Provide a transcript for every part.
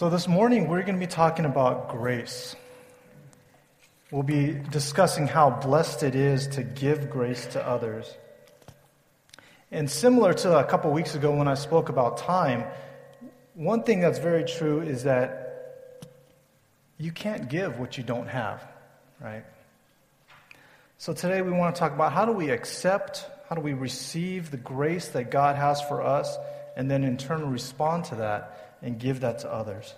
So, this morning we're going to be talking about grace. We'll be discussing how blessed it is to give grace to others. And similar to a couple weeks ago when I spoke about time, one thing that's very true is that you can't give what you don't have, right? So today we want to talk about how do we accept, how do we receive the grace that God has for us, and then in turn respond to that and give that to others.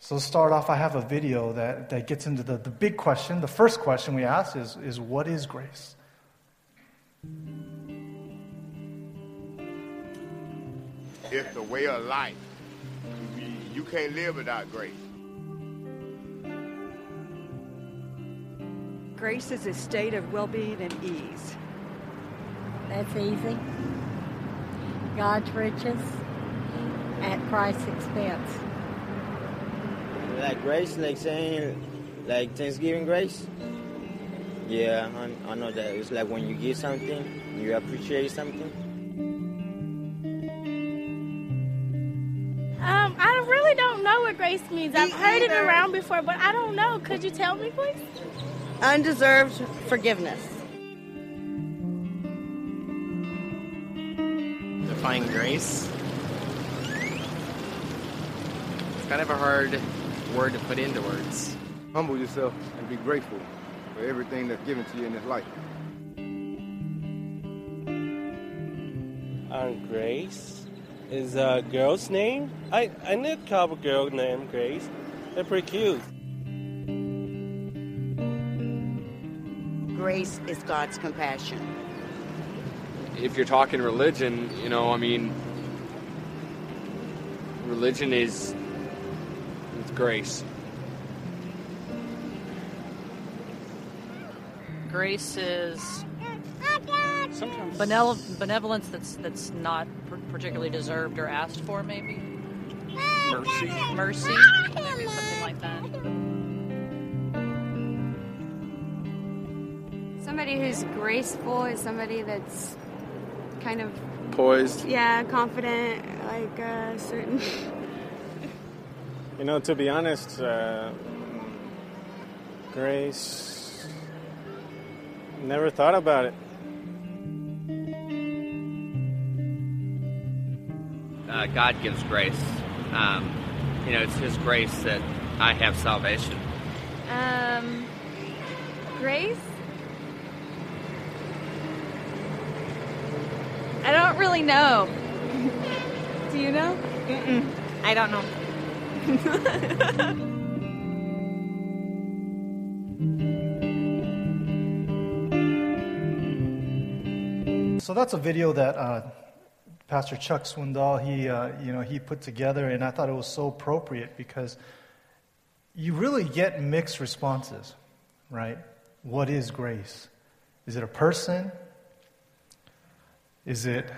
So to start off, I have a video that, that gets into the, the big question. The first question we ask is, is what is grace? It's the way of life. You can't live without grace. Grace is a state of well being and ease. That's easy. God's riches at Christ's expense. Like grace, like saying, like Thanksgiving grace. Yeah, I, I know that. It's like when you give something, you appreciate something. Um, I really don't know what grace means. I've heard it around before, but I don't know. Could you tell me, please? Undeserved forgiveness. Define grace. Kind of a hard word to put into words. Humble yourself and be grateful for everything that's given to you in this life. Um, Grace is a girl's name. I I knew a couple girl named Grace. They're pretty cute. Grace is God's compassion. If you're talking religion, you know, I mean, religion is it's grace. Grace is sometimes benevol- benevolence that's that's not particularly deserved or asked for, maybe. Mercy. Mercy, maybe something like that. Somebody who's graceful is somebody that's kind of poised. Yeah, confident, like uh, certain. you know, to be honest, uh, Grace. Never thought about it. Uh, God gives grace. Um, you know, it's His grace that I have salvation. Um, grace. I don't really know. Do you know? Mm-mm. I don't know. So that's a video that uh, Pastor Chuck Swindoll he uh, you know he put together, and I thought it was so appropriate because you really get mixed responses, right? What is grace? Is it a person? Is it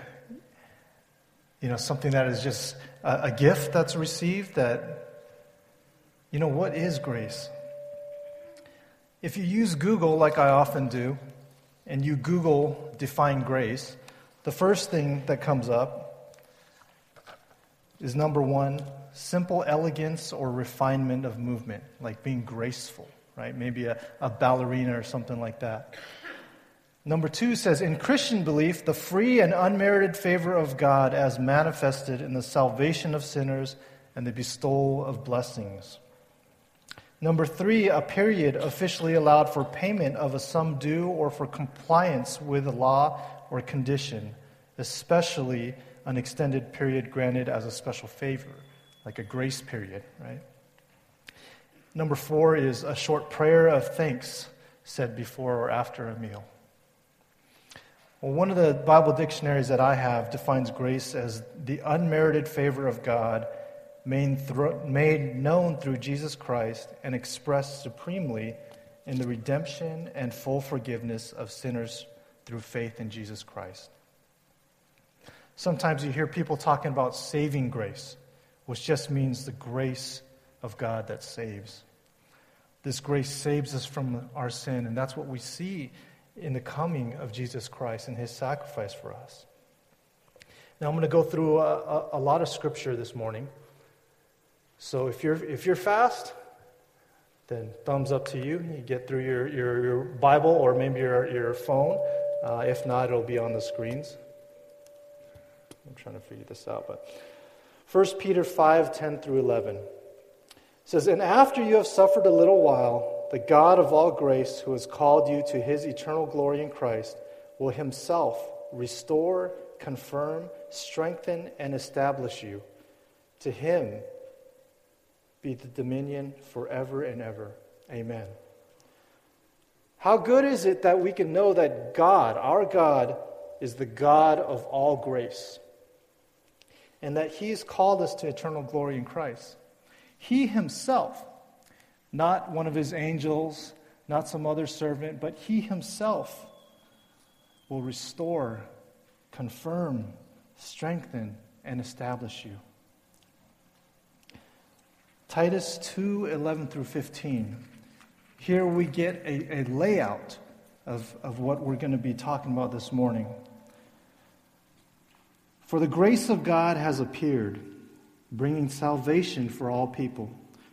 you know something that is just a, a gift that's received? That you know what is grace? If you use Google like I often do, and you Google define grace, the first thing that comes up is number one, simple elegance or refinement of movement, like being graceful, right? Maybe a, a ballerina or something like that. Number two says, in Christian belief, the free and unmerited favor of God as manifested in the salvation of sinners and the bestowal of blessings. Number three, a period officially allowed for payment of a sum due or for compliance with a law or condition, especially an extended period granted as a special favor, like a grace period, right? Number four is a short prayer of thanks said before or after a meal. Well, one of the Bible dictionaries that I have defines grace as the unmerited favor of God made, thro- made known through Jesus Christ and expressed supremely in the redemption and full forgiveness of sinners through faith in Jesus Christ. Sometimes you hear people talking about saving grace, which just means the grace of God that saves. This grace saves us from our sin, and that's what we see in the coming of Jesus Christ and his sacrifice for us. Now, I'm going to go through a, a, a lot of scripture this morning. So if you're, if you're fast, then thumbs up to you. You get through your, your, your Bible or maybe your, your phone. Uh, if not, it'll be on the screens. I'm trying to figure this out, but 1 Peter 5 10 through 11 says, And after you have suffered a little while, the God of all grace, who has called you to his eternal glory in Christ, will himself restore, confirm, strengthen, and establish you. To him be the dominion forever and ever. Amen. How good is it that we can know that God, our God, is the God of all grace, and that He's called us to eternal glory in Christ? He Himself, not one of His angels, not some other servant, but He Himself will restore, confirm, strengthen, and establish you. Titus 2 11 through 15. Here we get a, a layout of, of what we're going to be talking about this morning. For the grace of God has appeared, bringing salvation for all people,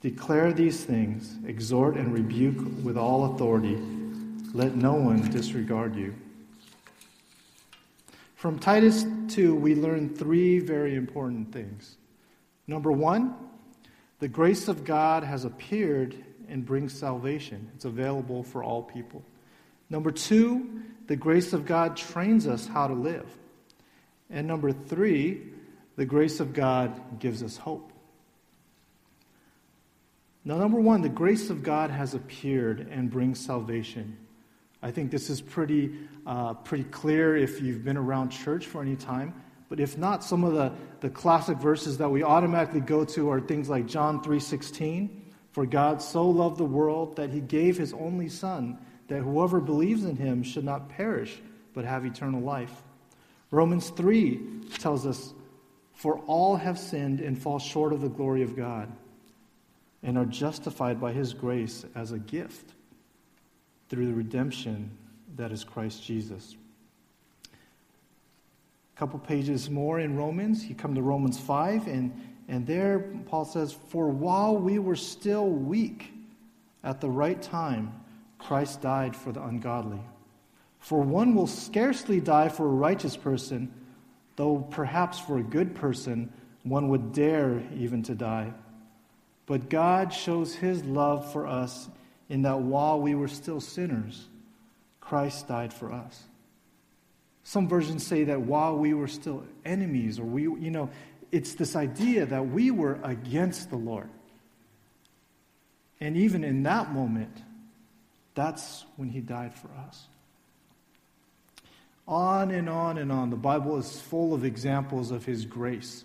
Declare these things, exhort and rebuke with all authority. Let no one disregard you. From Titus 2, we learn three very important things. Number one, the grace of God has appeared and brings salvation. It's available for all people. Number two, the grace of God trains us how to live. And number three, the grace of God gives us hope. Now, number one, the grace of God has appeared and brings salvation. I think this is pretty, uh, pretty clear if you've been around church for any time. But if not, some of the, the classic verses that we automatically go to are things like John 3.16, for God so loved the world that he gave his only Son, that whoever believes in him should not perish, but have eternal life. Romans 3 tells us, For all have sinned and fall short of the glory of God, and are justified by his grace as a gift through the redemption that is Christ Jesus. A couple pages more in Romans, you come to Romans 5, and and there, Paul says, For while we were still weak, at the right time, Christ died for the ungodly. For one will scarcely die for a righteous person, though perhaps for a good person one would dare even to die. But God shows his love for us in that while we were still sinners, Christ died for us. Some versions say that while we were still enemies, or we, you know, it's this idea that we were against the Lord. And even in that moment, that's when he died for us. On and on and on. The Bible is full of examples of his grace.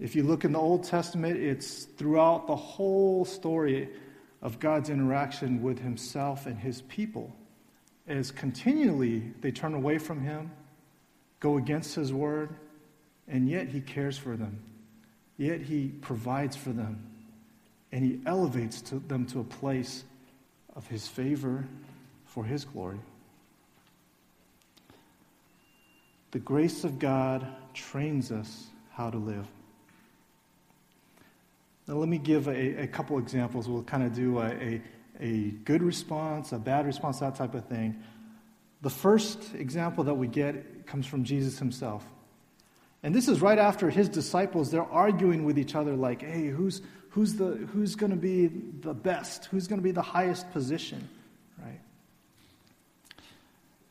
If you look in the Old Testament, it's throughout the whole story of God's interaction with himself and his people. As continually they turn away from him, go against his word, and yet he cares for them. Yet he provides for them. And he elevates to them to a place of his favor for his glory. The grace of God trains us how to live. Now, let me give a, a couple examples. We'll kind of do a, a, a good response, a bad response, that type of thing. The first example that we get comes from Jesus himself. And this is right after his disciples, they're arguing with each other, like, hey, who's, who's, the, who's going to be the best? Who's going to be the highest position? Right?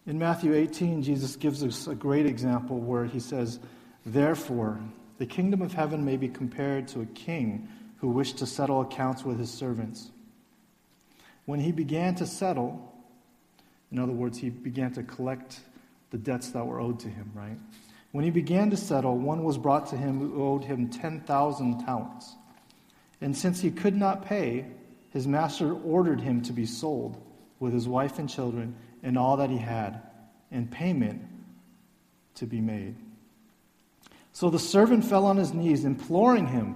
In Matthew 18, Jesus gives us a great example where he says, Therefore, the kingdom of heaven may be compared to a king who wished to settle accounts with his servants. When he began to settle, in other words, he began to collect the debts that were owed to him, right? When he began to settle, one was brought to him who owed him 10,000 talents. And since he could not pay, his master ordered him to be sold with his wife and children and all that he had, and payment to be made. So the servant fell on his knees, imploring him,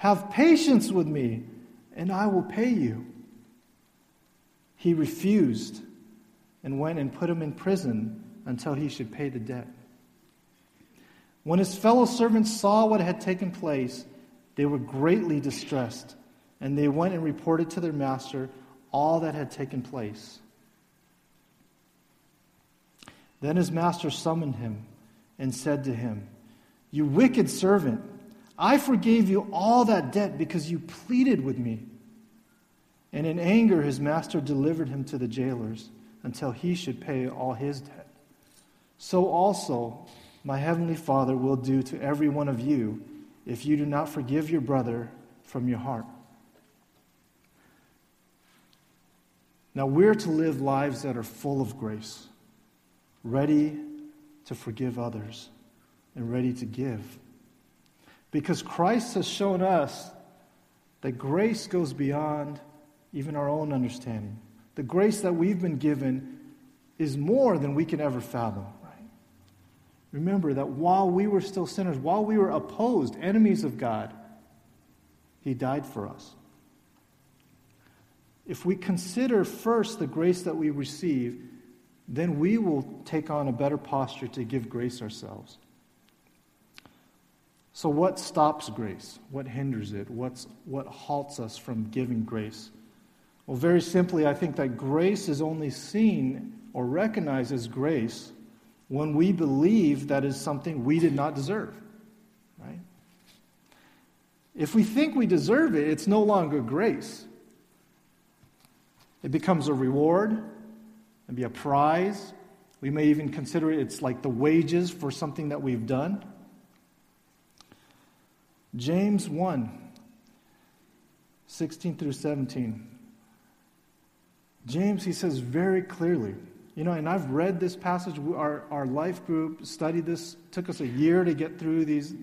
Have patience with me, and I will pay you. He refused and went and put him in prison until he should pay the debt. When his fellow servants saw what had taken place, they were greatly distressed, and they went and reported to their master all that had taken place. Then his master summoned him and said to him, You wicked servant, I forgave you all that debt because you pleaded with me. And in anger, his master delivered him to the jailers until he should pay all his debt. So also, my heavenly Father will do to every one of you if you do not forgive your brother from your heart. Now, we're to live lives that are full of grace, ready to forgive others, and ready to give. Because Christ has shown us that grace goes beyond even our own understanding. The grace that we've been given is more than we can ever fathom. Remember that while we were still sinners, while we were opposed, enemies of God, He died for us. If we consider first the grace that we receive, then we will take on a better posture to give grace ourselves. So, what stops grace? What hinders it? What's, what halts us from giving grace? Well, very simply, I think that grace is only seen or recognized as grace when we believe that is something we did not deserve. Right? If we think we deserve it, it's no longer grace. It becomes a reward, maybe a prize. We may even consider it it's like the wages for something that we've done. James 1 16 through 17. James, he says very clearly, you know, and I've read this passage. Our, our life group studied this. Took us a year to get through these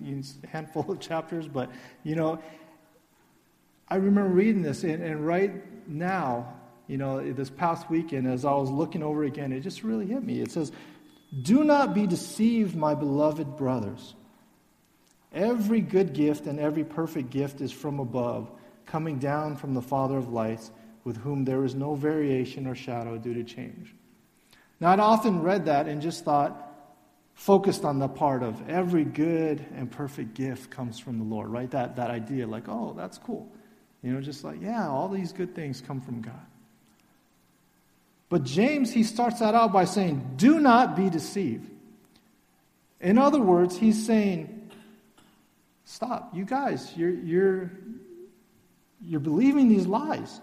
handful of chapters, but, you know, I remember reading this, and, and right now, you know, this past weekend, as I was looking over again, it just really hit me. It says, Do not be deceived, my beloved brothers. Every good gift and every perfect gift is from above, coming down from the Father of lights, with whom there is no variation or shadow due to change. Now, I'd often read that and just thought, focused on the part of every good and perfect gift comes from the Lord, right? That, that idea, like, oh, that's cool. You know, just like, yeah, all these good things come from God. But James, he starts that out by saying, do not be deceived. In other words, he's saying, stop. You guys, you're, you're, you're believing these lies.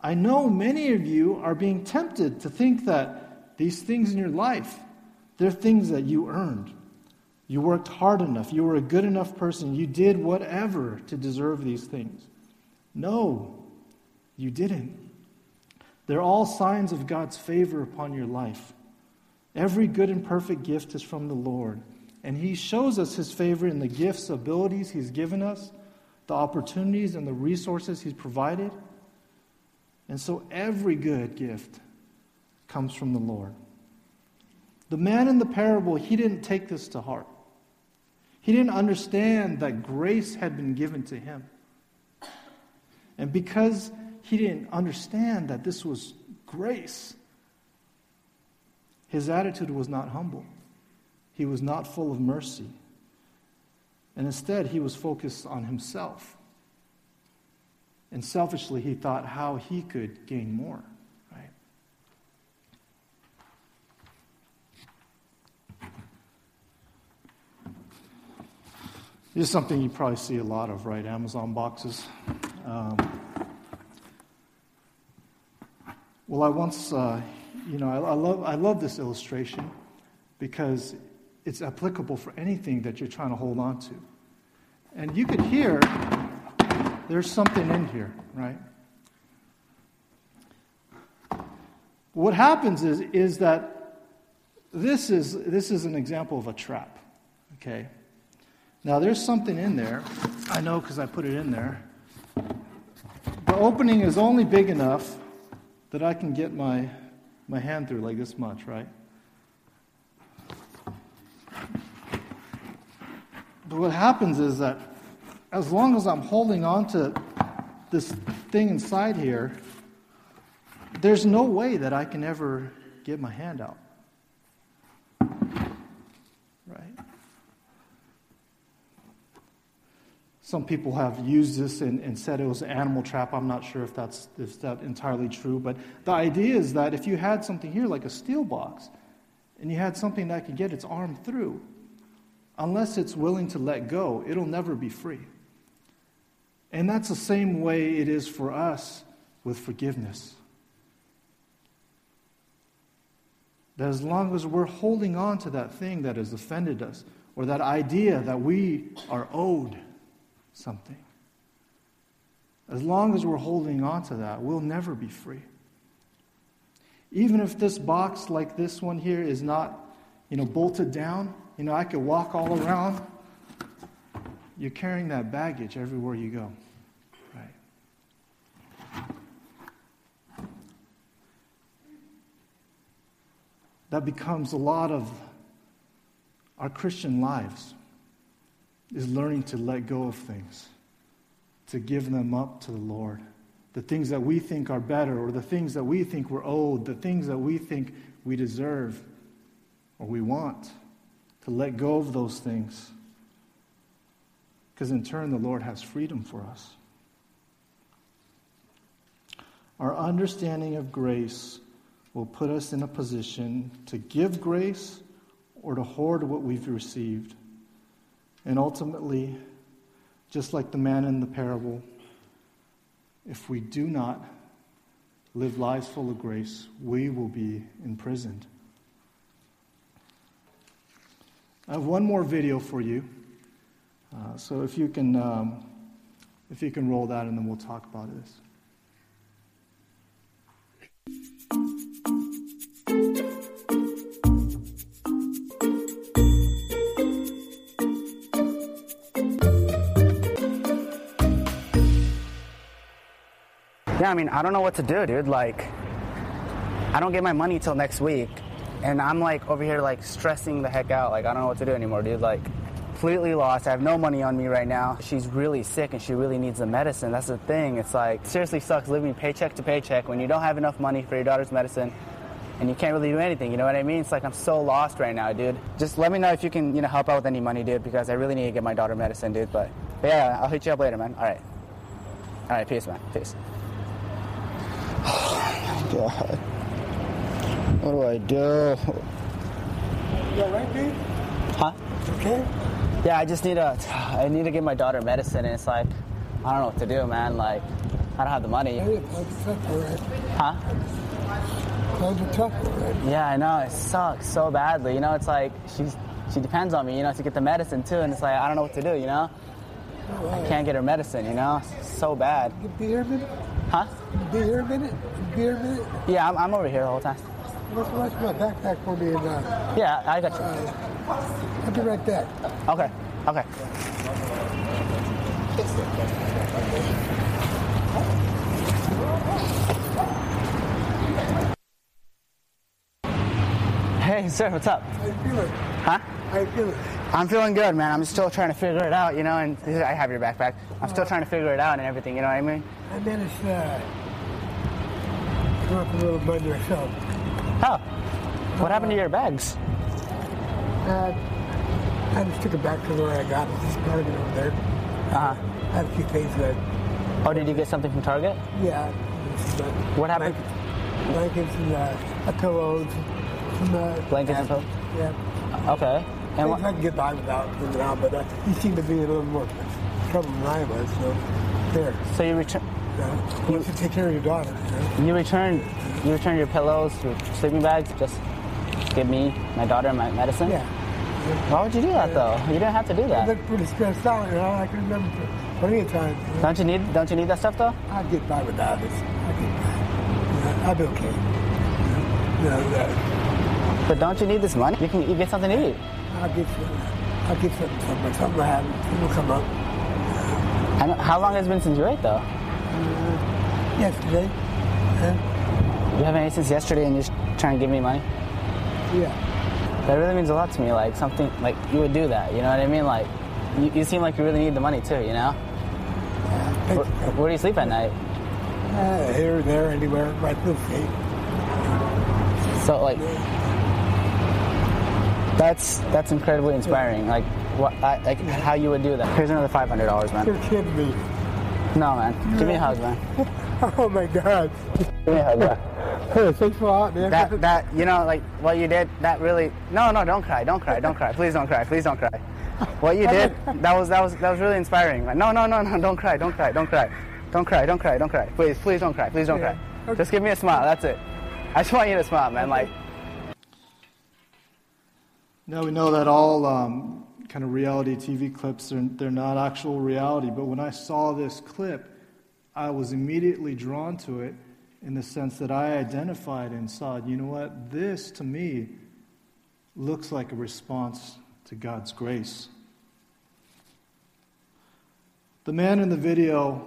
I know many of you are being tempted to think that these things in your life, they're things that you earned. You worked hard enough. You were a good enough person. You did whatever to deserve these things. No, you didn't. They're all signs of God's favor upon your life. Every good and perfect gift is from the Lord. And He shows us His favor in the gifts, abilities He's given us, the opportunities, and the resources He's provided. And so every good gift comes from the Lord. The man in the parable, he didn't take this to heart. He didn't understand that grace had been given to him. And because he didn't understand that this was grace, his attitude was not humble. He was not full of mercy. And instead, he was focused on himself. And selfishly, he thought how he could gain more, right? This is something you probably see a lot of, right? Amazon boxes. Um, Well, I once, uh, you know, I, I, love, I love this illustration because it's applicable for anything that you're trying to hold on to. And you could hear there's something in here, right? What happens is, is that this is, this is an example of a trap, okay? Now, there's something in there. I know because I put it in there. The opening is only big enough that I can get my, my hand through like this much, right? But what happens is that as long as I'm holding on to this thing inside here, there's no way that I can ever get my hand out. Right? Some people have used this and, and, said it was an animal trap. I'm not sure if that's, if that's entirely true, but the idea is that if you had something here like a steel box, and you had something that could get its arm through, unless it's willing to let go, it'll never be free. And that's the same way it is for us with forgiveness. That as long as we're holding on to that thing that has offended us, or that idea that we are owed something, as long as we're holding on to that, we'll never be free. Even if this box like this one here is not, you know, bolted down, you know, I could walk all around. You're carrying that baggage everywhere you go. Right? That becomes a lot of our Christian lives is learning to let go of things, to give them up to the Lord. The things that we think are better, or the things that we think we're owed, the things that we think we deserve or we want to let go of those things. Because in turn, the Lord has freedom for us. Our understanding of grace will put us in a position to give grace or to hoard what we've received. And ultimately, just like the man in the parable, if we do not live lives full of grace, we will be imprisoned. I have one more video for you. Uh, so if you can, um, if you can roll that, and then we'll talk about this. Yeah, I mean, I don't know what to do, dude. Like, I don't get my money till next week and I'm like over here like stressing the heck out. Like I don't know what to do anymore, dude. Like completely lost. I have no money on me right now. She's really sick and she really needs the medicine. That's the thing. It's like seriously sucks living paycheck to paycheck when you don't have enough money for your daughter's medicine and you can't really do anything. You know what I mean? It's like I'm so lost right now, dude. Just let me know if you can, you know, help out with any money, dude, because I really need to get my daughter medicine, dude. But, but yeah, I'll hit you up later, man. All right. All right, peace, man. Peace. Oh my god. What do I do? You alright, dude? Huh? Okay. Yeah, I just need to. I need to get my daughter medicine, and it's like, I don't know what to do, man. Like, I don't have the money. Huh? Yeah, I know. It sucks so badly. You know, it's like she's she depends on me, you know, to get the medicine too, and it's like I don't know what to do. You know, I can't get her medicine. You know, it's so bad. Be here a minute. Huh? Be here a minute. Be here a minute. Yeah, I'm, I'm over here the whole time. Let's my backpack for me and. Uh, Yeah, I got you. uh, I'll be right back. Okay. Okay. Hey, sir, what's up? How you feeling? Huh? How you feeling? I'm feeling good, man. I'm still trying to figure it out, you know, and I have your backpack. I'm still trying to figure it out and everything, you know what I mean? I managed to uh, drop a little money myself. Oh. What happened to your bags? Uh, I just took it back to where I got it. Just part of it over there. Uh-huh. I have a few things that, Oh, did you get something from Target? yeah. What happened? Blankets and uh, a pillows. Some, uh, Blankets and pillows? Yeah. Okay. And I can get by without them now, but uh, he seemed to be in a little more trouble than I was, so there. so you return Uh, you to take care of your daughter. You, know? you returned, you returned your pillows, your sleeping bags, just give me, my daughter, my medicine. Yeah. Why would you do that though? You didn't have to do that. I that. look pretty stressed out. You know, I can remember plenty of times. You know? Don't you need, don't you need that stuff though? I get by without this. I get by. You know, I'll be okay. You you uh, But don't you need this money? You can you get something to eat. I'll get something. I'll get something. Something, something will happen. Something will come up. How long has it been since you ate though? Uh, yesterday. Yeah. You haven't ate since yesterday and you're just trying to give me money? Yeah. That really means a lot to me. Like something like you would do that. You know what I mean? Like you, you seem like you really need the money too. You know? Where, where do you sleep at night? Uh, here, there, anywhere. Right through the feet. So like that's that's incredibly inspiring. Like what I, like how you would do that. Here's another five hundred dollars, man. You're kidding me. No, man. Give me a hug, man. Oh my God. Give me a hug, man. Hey, thanks a lot, man. That that you know like what you did that really no no don't cry don't cry don't cry please don't cry please don't cry. What you did that was that was that was really inspiring. Like, no no no no don't cry don't cry don't cry don't cry don't cry don't cry please please don't cry please don't cry. Just give me a smile. That's it. I just want you to smile, man. Like Now we know that all um, kind of reality TV clips are they're not actual reality, but when I saw this clip, I was immediately drawn to it in the sense that I identified and saw, you know what, this to me looks like a response to God's grace. The man in the video,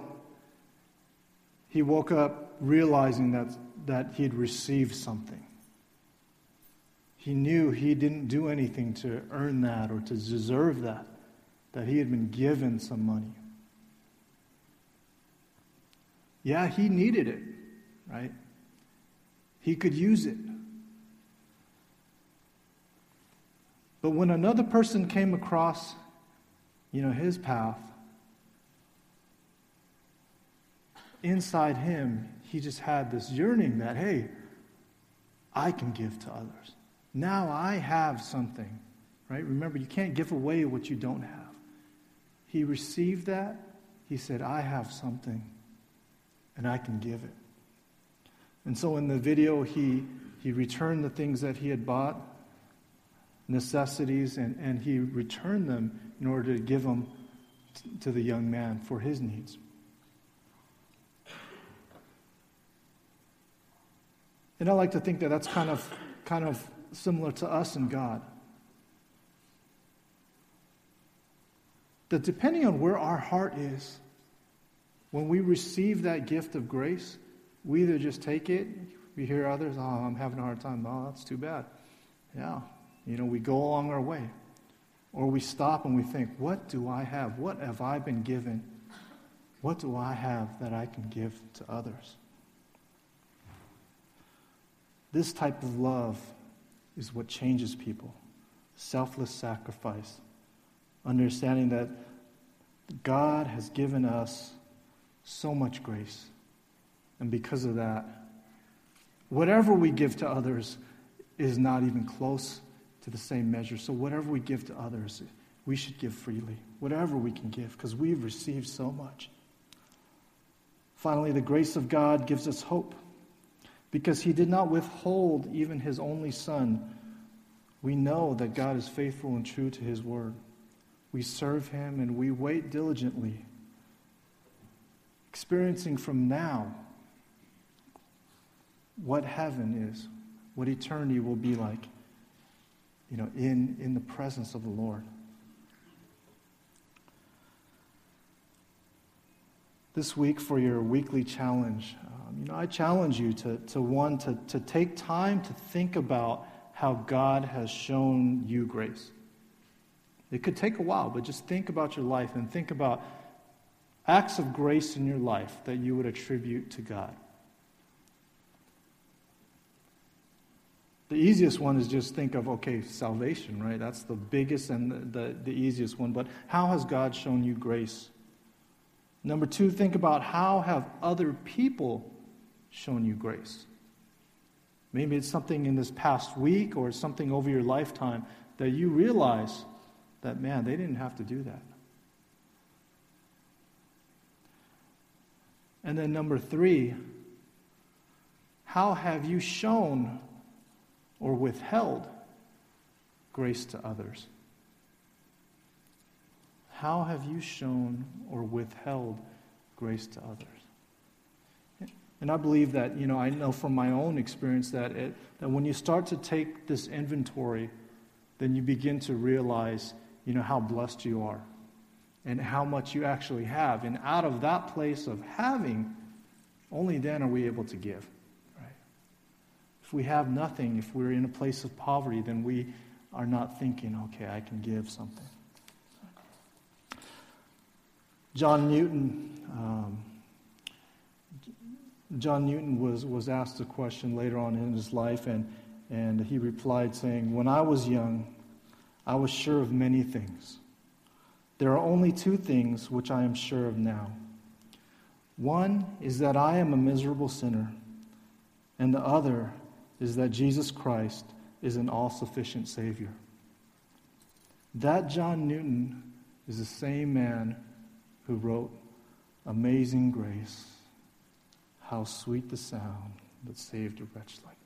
he woke up realizing that, that he'd received something. He knew he didn't do anything to earn that or to deserve that, that he had been given some money. Yeah, he needed it, right? He could use it. But when another person came across, you know, his path, inside him, he just had this yearning that, hey, I can give to others. Now I have something, right? Remember, you can't give away what you don't have. He received that. He said, I have something, and I can give it. And so in the video, he, he returned the things that he had bought, necessities, and, and he returned them in order to give them t- to the young man for his needs. And I like to think that that's kind of, kind of similar to us and God. That depending on where our heart is, when we receive that gift of grace, we either just take it, we hear others, oh, I'm having a hard time, oh, that's too bad. Yeah, you know, we go along our way. Or we stop and we think, what do I have? What have I been given? What do I have that I can give to others? This type of love is what changes people selfless sacrifice, understanding that God has given us so much grace. And because of that, whatever we give to others is not even close to the same measure. So, whatever we give to others, we should give freely. Whatever we can give, because we've received so much. Finally, the grace of God gives us hope. Because he did not withhold even his only son, we know that God is faithful and true to his word. We serve him and we wait diligently, experiencing from now what heaven is, what eternity will be like, you know, in, in the presence of the Lord. This week, for your weekly challenge, uh, um, you know, I challenge you to, to one, to, to take time to think about how God has shown you grace. It could take a while, but just think about your life and think about acts of grace in your life that you would attribute to God. The easiest one is just think of, okay, salvation, right? That's the biggest and the, the, the, easiest one. But how has God shown you grace? Number two, think about how have other people shown you grace? Maybe it's something in this past week or something over your lifetime that you realize that, man, they didn't have to do that. And then number three, how have you shown or withheld grace to others? How have you shown or withheld grace to others? And I believe that, you know, I know from my own experience that, it, that when you start to take this inventory, then you begin to realize, you know, how blessed you are and how much you actually have. And out of that place of having, only then are we able to give. Right? If we have nothing, if we're in a place of poverty, then we are not thinking, okay, I can give something. John Newton. Um, John Newton was, was asked a question later on in his life, and, and he replied saying, When I was young, I was sure of many things. There are only two things which I am sure of now. One is that I am a miserable sinner, and the other is that Jesus Christ is an all sufficient Savior. That John Newton is the same man who wrote Amazing Grace. How sweet the sound that saved a wretch like.